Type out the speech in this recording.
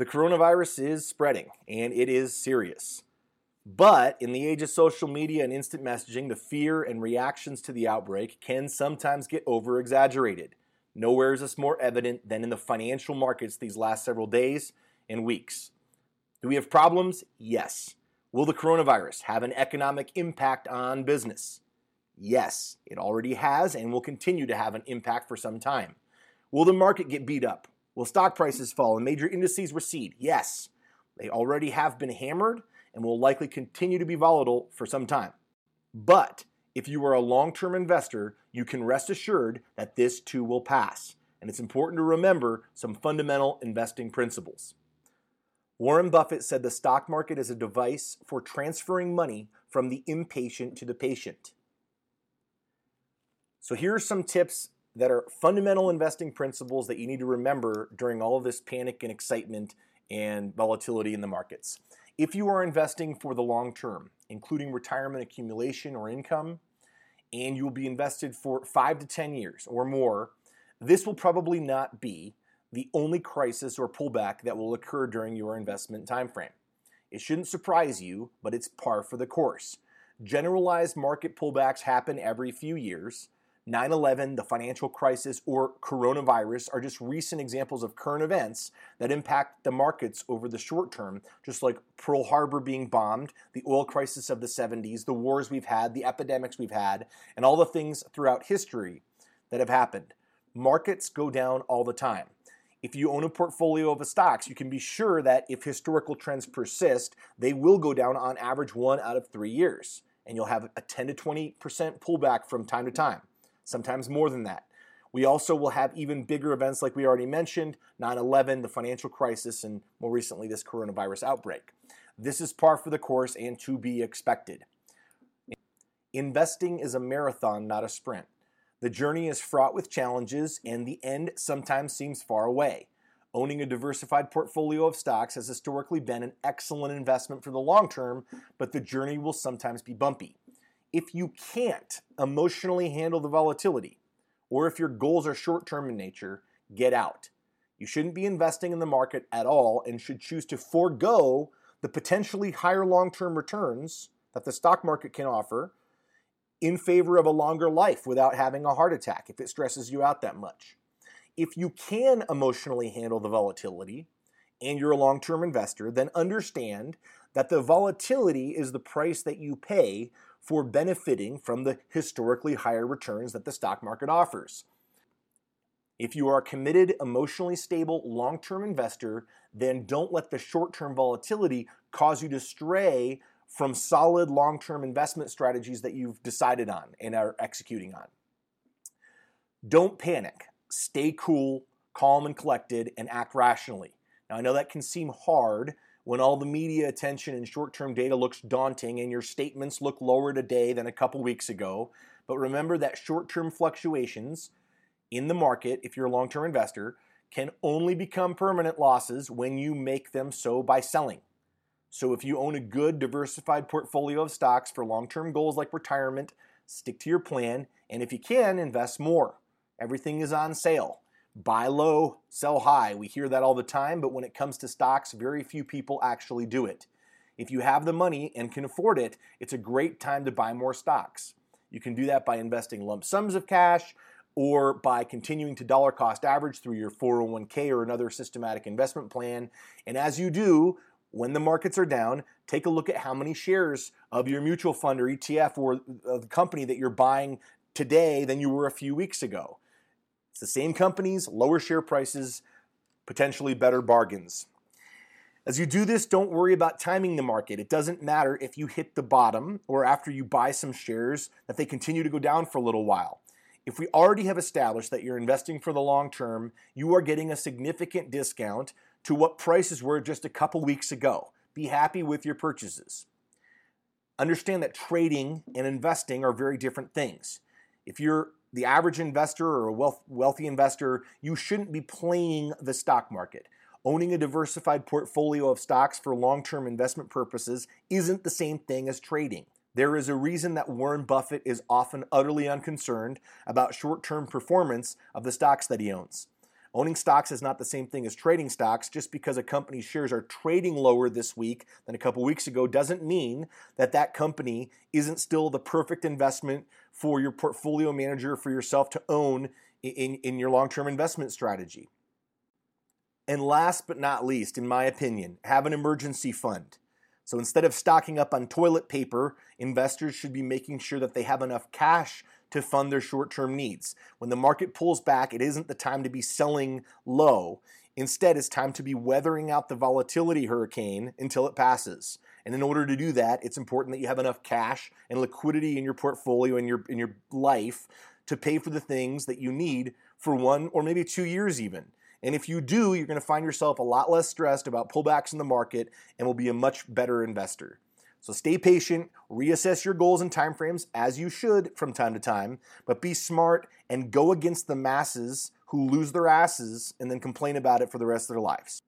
The coronavirus is spreading and it is serious. But in the age of social media and instant messaging, the fear and reactions to the outbreak can sometimes get over exaggerated. Nowhere is this more evident than in the financial markets these last several days and weeks. Do we have problems? Yes. Will the coronavirus have an economic impact on business? Yes, it already has and will continue to have an impact for some time. Will the market get beat up? Will stock prices fall and major indices recede? Yes. They already have been hammered and will likely continue to be volatile for some time. But if you are a long term investor, you can rest assured that this too will pass. And it's important to remember some fundamental investing principles. Warren Buffett said the stock market is a device for transferring money from the impatient to the patient. So, here are some tips that are fundamental investing principles that you need to remember during all of this panic and excitement and volatility in the markets. If you are investing for the long term, including retirement accumulation or income, and you will be invested for five to 10 years or more, this will probably not be the only crisis or pullback that will occur during your investment time frame. It shouldn't surprise you, but it's par for the course. Generalized market pullbacks happen every few years. 9 11, the financial crisis, or coronavirus are just recent examples of current events that impact the markets over the short term, just like Pearl Harbor being bombed, the oil crisis of the 70s, the wars we've had, the epidemics we've had, and all the things throughout history that have happened. Markets go down all the time if you own a portfolio of stocks, you can be sure that if historical trends persist, they will go down on average one out of three years. And you'll have a 10 to 20% pullback from time to time, sometimes more than that. We also will have even bigger events like we already mentioned 9 11, the financial crisis, and more recently, this coronavirus outbreak. This is par for the course and to be expected. Investing is a marathon, not a sprint. The journey is fraught with challenges, and the end sometimes seems far away. Owning a diversified portfolio of stocks has historically been an excellent investment for the long term, but the journey will sometimes be bumpy. If you can't emotionally handle the volatility, or if your goals are short term in nature, get out. You shouldn't be investing in the market at all and should choose to forego the potentially higher long term returns that the stock market can offer in favor of a longer life without having a heart attack if it stresses you out that much. If you can emotionally handle the volatility and you're a long term investor, then understand that the volatility is the price that you pay for benefiting from the historically higher returns that the stock market offers. If you are a committed, emotionally stable, long term investor, then don't let the short term volatility cause you to stray from solid long term investment strategies that you've decided on and are executing on. Don't panic. Stay cool, calm, and collected, and act rationally. Now, I know that can seem hard when all the media attention and short term data looks daunting and your statements look lower today than a couple weeks ago. But remember that short term fluctuations in the market, if you're a long term investor, can only become permanent losses when you make them so by selling. So if you own a good diversified portfolio of stocks for long-term goals like retirement, stick to your plan, and if you can, invest more. Everything is on sale. Buy low, sell high. We hear that all the time, but when it comes to stocks, very few people actually do it. If you have the money and can afford it, it's a great time to buy more stocks. You can do that by investing lump sums of cash or by continuing to dollar cost average through your 401k or another systematic investment plan. And as you do, when the markets are down, take a look at how many shares of your mutual fund or ETF or the company that you're buying today than you were a few weeks ago. It's the same companies, lower share prices, potentially better bargains. As you do this, don't worry about timing the market. It doesn't matter if you hit the bottom or after you buy some shares that they continue to go down for a little while. If we already have established that you're investing for the long term, you are getting a significant discount to what prices were just a couple weeks ago. Be happy with your purchases. Understand that trading and investing are very different things. If you're the average investor or a wealth, wealthy investor, you shouldn't be playing the stock market. Owning a diversified portfolio of stocks for long term investment purposes isn't the same thing as trading. There is a reason that Warren Buffett is often utterly unconcerned about short term performance of the stocks that he owns. Owning stocks is not the same thing as trading stocks. Just because a company's shares are trading lower this week than a couple weeks ago doesn't mean that that company isn't still the perfect investment for your portfolio manager, for yourself to own in, in your long term investment strategy. And last but not least, in my opinion, have an emergency fund. So instead of stocking up on toilet paper, investors should be making sure that they have enough cash to fund their short term needs. When the market pulls back, it isn't the time to be selling low. Instead, it's time to be weathering out the volatility hurricane until it passes. And in order to do that, it's important that you have enough cash and liquidity in your portfolio and your in your life to pay for the things that you need for one or maybe 2 years even. And if you do, you're going to find yourself a lot less stressed about pullbacks in the market and will be a much better investor. So stay patient, reassess your goals and timeframes as you should from time to time, but be smart and go against the masses who lose their asses and then complain about it for the rest of their lives.